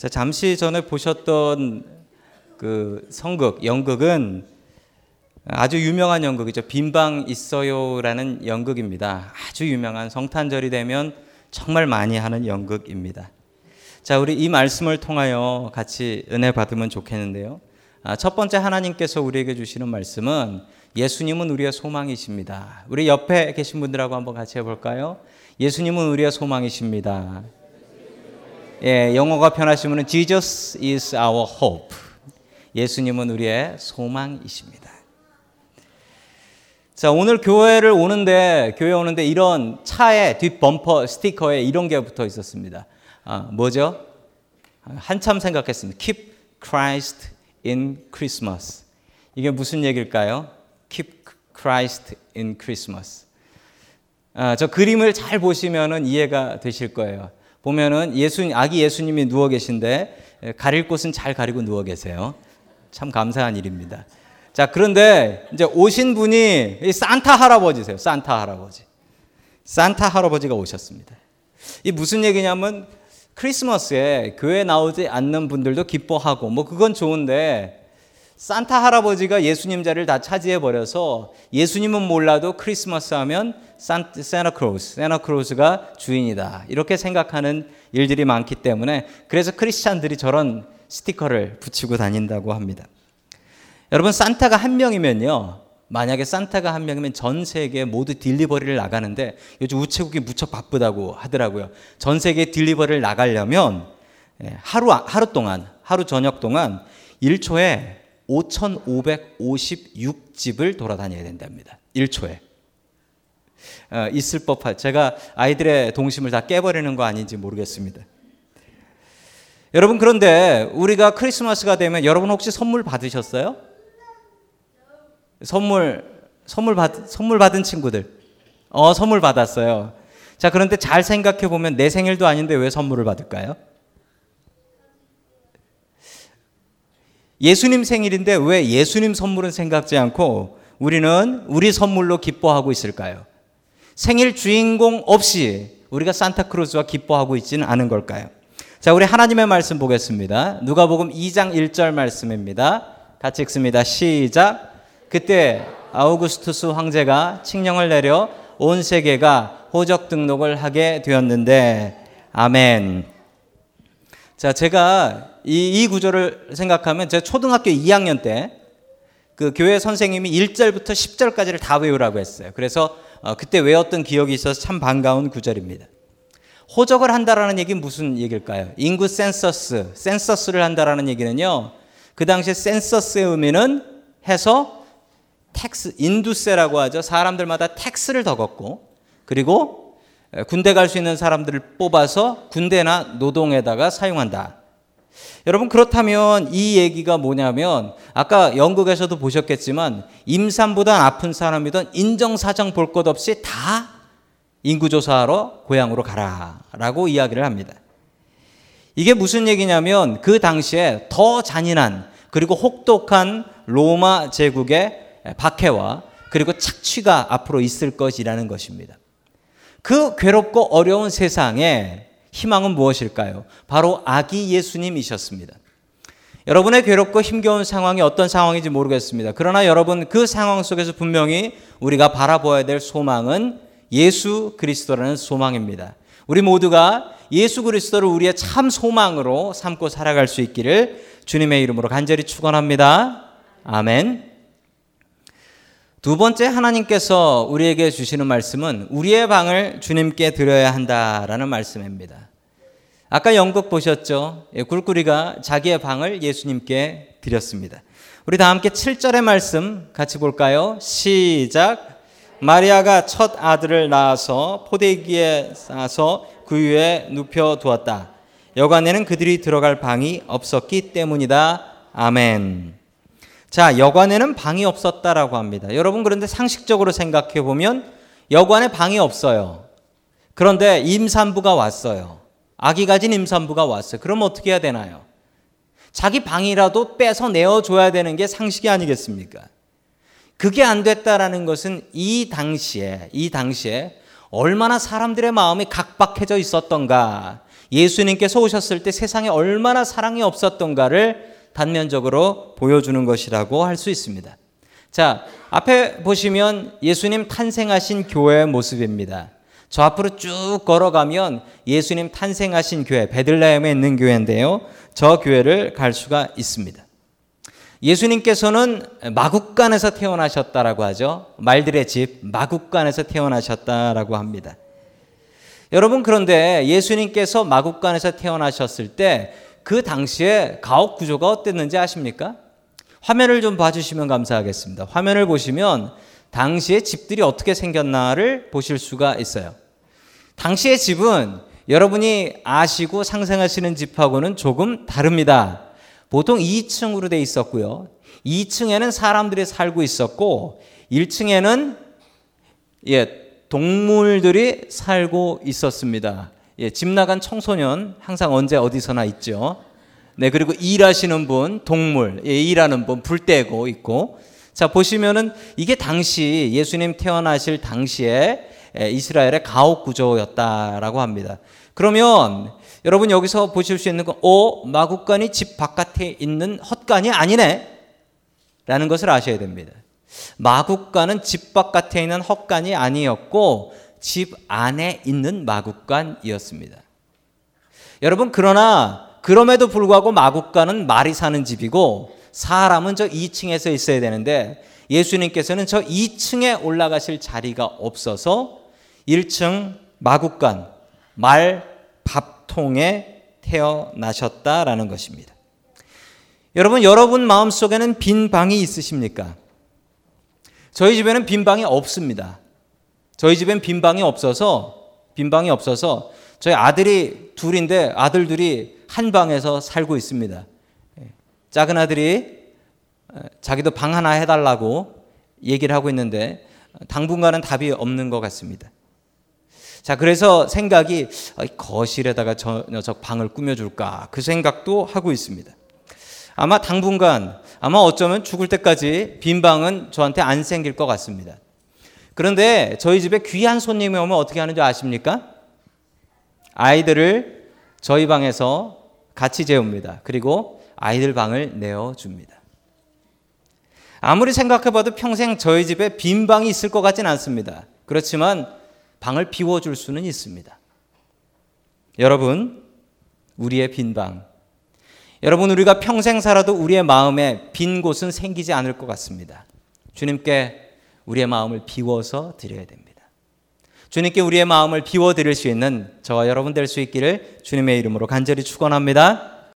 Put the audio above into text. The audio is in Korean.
자, 잠시 전에 보셨던 그 성극, 연극은 아주 유명한 연극이죠. 빈방 있어요라는 연극입니다. 아주 유명한 성탄절이 되면 정말 많이 하는 연극입니다. 자, 우리 이 말씀을 통하여 같이 은혜 받으면 좋겠는데요. 아, 첫 번째 하나님께서 우리에게 주시는 말씀은 예수님은 우리의 소망이십니다. 우리 옆에 계신 분들하고 한번 같이 해볼까요? 예수님은 우리의 소망이십니다. 예, 영어가 편하시면 Jesus is our hope. 예수님은 우리의 소망이십니다. 자, 오늘 교회를 오는데 교회 오는데 이런 차에 뒷 범퍼 스티커에 이런 게 붙어 있었습니다. 아, 뭐죠? 한참 생각했습니다. Keep Christ in Christmas. 이게 무슨 얘기일까요? Keep Christ in Christmas. 아, 저 그림을 잘 보시면은 이해가 되실 거예요. 보면은 예수 아기 예수님이 누워 계신데 가릴 곳은 잘 가리고 누워 계세요. 참 감사한 일입니다. 자, 그런데 이제 오신 분이 산타 할아버지세요. 산타 할아버지. 산타 할아버지가 오셨습니다. 이 무슨 얘기냐면 크리스마스에 교회 나오지 않는 분들도 기뻐하고 뭐 그건 좋은데 산타 할아버지가 예수님 자리를 다 차지해 버려서 예수님은 몰라도 크리스마스 하면 산타 세나크로스, 세나크로스가 주인이다. 이렇게 생각하는 일들이 많기 때문에 그래서 크리스찬들이 저런 스티커를 붙이고 다닌다고 합니다. 여러분 산타가 한 명이면요. 만약에 산타가 한 명이면 전 세계 모두 딜리버리를 나가는데 요즘 우체국이 무척 바쁘다고 하더라고요. 전 세계 딜리버리를 나가려면 예, 하루 하루 동안 하루 저녁 동안 1초에 5,556집을 돌아다녀야 된답니다. 1초에. 어, 있을 법할. 제가 아이들의 동심을 다 깨버리는 거 아닌지 모르겠습니다. 여러분 그런데 우리가 크리스마스가 되면 여러분 혹시 선물 받으셨어요? 선물 선물 받 선물 받은 친구들. 어, 선물 받았어요. 자, 그런데 잘 생각해 보면 내 생일도 아닌데 왜 선물을 받을까요? 예수님 생일인데 왜 예수님 선물은 생각지 않고 우리는 우리 선물로 기뻐하고 있을까요? 생일 주인공 없이 우리가 산타크루즈와 기뻐하고 있지는 않은 걸까요? 자, 우리 하나님의 말씀 보겠습니다. 누가복음 2장 1절 말씀입니다. 같이 읽습니다. 시작. 그때 아우구스투스 황제가 칙령을 내려 온 세계가 호적 등록을 하게 되었는데 아멘. 자, 제가 이, 이 구조를 생각하면 제가 초등학교 2학년 때 그 교회 선생님이 1절부터 10절까지를 다 외우라고 했어요. 그래서 어, 그때 외웠던 기억이 있어서 참 반가운 구절입니다. 호적을 한다라는 얘기는 무슨 얘기일까요? 인구 센서스, 센서스를 한다라는 얘기는요. 그 당시에 센서스의 의미는 해서 tax, 인두세라고 하죠. 사람들마다 tax를 더 걷고 그리고 군대 갈 수 있는 사람들을 뽑아서 군대나 노동에다가 사용한다. 여러분 그렇다면 이 얘기가 뭐냐면 아까 연극에서도 보셨겠지만 임산부다 아픈 사람이든 인정사정 볼 것 없이 다 인구조사하러 고향으로 가라라고 이야기를 합니다. 이게 무슨 얘기냐면 그 당시에 더 잔인한 그리고 혹독한 로마 제국의 박해와 그리고 착취가 앞으로 있을 것이라는 것입니다. 그 괴롭고 어려운 세상에 희망은 무엇일까요? 바로 아기 예수님이셨습니다. 여러분의 괴롭고 힘겨운 상황이 어떤 상황인지 모르겠습니다. 그러나 여러분 그 상황 속에서 분명히 우리가 바라보아야 될 소망은 예수 그리스도라는 소망입니다. 우리 모두가 예수 그리스도를 우리의 참 소망으로 삼고 살아갈 수 있기를 주님의 이름으로 간절히 축원합니다. 아멘. 두 번째 하나님께서 우리에게 주시는 말씀은 우리의 방을 주님께 드려야 한다라는 말씀입니다. 아까 연극 보셨죠? 예, 굴꾸리가 자기의 방을 예수님께 드렸습니다. 우리 다 함께 7절의 말씀 같이 볼까요? 시작. 마리아가 첫 아들을 낳아서 포대기에 싸서 그 위에 눕혀 두었다. 여관에는 그들이 들어갈 방이 없었기 때문이다. 아멘. 자, 여관에는 방이 없었다라고 합니다. 여러분 그런데 상식적으로 생각해 보면 여관에 방이 없어요. 그런데 임산부가 왔어요. 아기 가진 임산부가 왔어요. 그럼 어떻게 해야 되나요? 자기 방이라도 빼서 내어줘야 되는 게 상식이 아니겠습니까? 그게 안 됐다라는 것은 이 당시에, 이 당시에 얼마나 사람들의 마음이 각박해져 있었던가. 예수님께서 오셨을 때 세상에 얼마나 사랑이 없었던가를 단면적으로 보여주는 것이라고 할 수 있습니다. 자, 앞에 보시면 예수님 탄생하신 교회의 모습입니다. 저 앞으로 쭉 걸어가면 예수님 탄생하신 교회, 베들레헴에 있는 교회인데요. 저 교회를 갈 수가 있습니다. 예수님께서는 마국간에서 태어나셨다라고 하죠. 말들의 집 마국간에서 태어나셨다라고 합니다. 여러분 그런데 예수님께서 마국간에서 태어나셨을 때 그 당시에 가옥 구조가 어땠는지 아십니까? 화면을 좀 봐주시면 감사하겠습니다. 화면을 보시면 당시에 집들이 어떻게 생겼나를 보실 수가 있어요. 당시의 집은 여러분이 아시고 상상하시는 집하고는 조금 다릅니다. 보통 2층으로 돼 있었고요. 2층에는 사람들이 살고 있었고 1층에는 예, 동물들이 살고 있었습니다. 예, 집 나간 청소년 항상 언제 어디서나 있죠. 네, 그리고 일하시는 분, 동물, 예, 일하는 분, 불 떼고 있고. 자, 보시면은 이게 당시 예수님 태어나실 당시에 예, 이스라엘의 가옥 구조였다라고 합니다. 그러면 여러분 여기서 보실 수 있는 건, 오, 마국간이 집 바깥에 있는 헛간이 아니네. 라는 것을 아셔야 됩니다. 마국간은 집 바깥에 있는 헛간이 아니었고, 집 안에 있는 마국간이었습니다. 여러분, 그러나 그럼에도 불구하고 마국간은 말이 사는 집이고 사람은 저 2층에서 있어야 되는데 예수님께서는 저 2층에 올라가실 자리가 없어서 1층 마국간 말 밥통에 태어나셨다라는 것입니다. 여러분 여러분 마음속에는 빈 방이 있으십니까? 저희 집에는 빈 방이 없습니다. 저희 집엔 빈 방이 없어서 빈 방이 없어서 저희 아들이 둘인데 아들 둘이 한 방에서 살고 있습니다. 예. 작은 아들이 어, 자기도 방 하나 해달라고 얘기를 하고 있는데 당분간은 답이 없는 것 같습니다. 자, 그래서 생각이 거실에다가 저 녀석 방을 꾸며줄까 그 생각도 하고 있습니다. 아마 당분간 아마 어쩌면 죽을 때까지 빈 방은 저한테 안 생길 것 같습니다. 그런데 저희 집에 귀한 손님이 오면 어떻게 하는지 아십니까? 아이들을 저희 방에서 같이 재웁니다. 그리고 아이들 방을 내어줍니다. 아무리 생각해봐도 평생 저희 집에 빈 방이 있을 것 같진 않습니다. 그렇지만 방을 비워줄 수는 있습니다. 여러분, 우리의 빈 방. 여러분, 우리가 평생 살아도 우리의 마음에 빈 곳은 생기지 않을 것 같습니다. 주님께 우리의 마음을 비워서 드려야 됩니다. 주님께 우리의 마음을 비워 드릴 수 있는 저와 여러분 될 수 있기를 주님의 이름으로 간절히 축원합니다.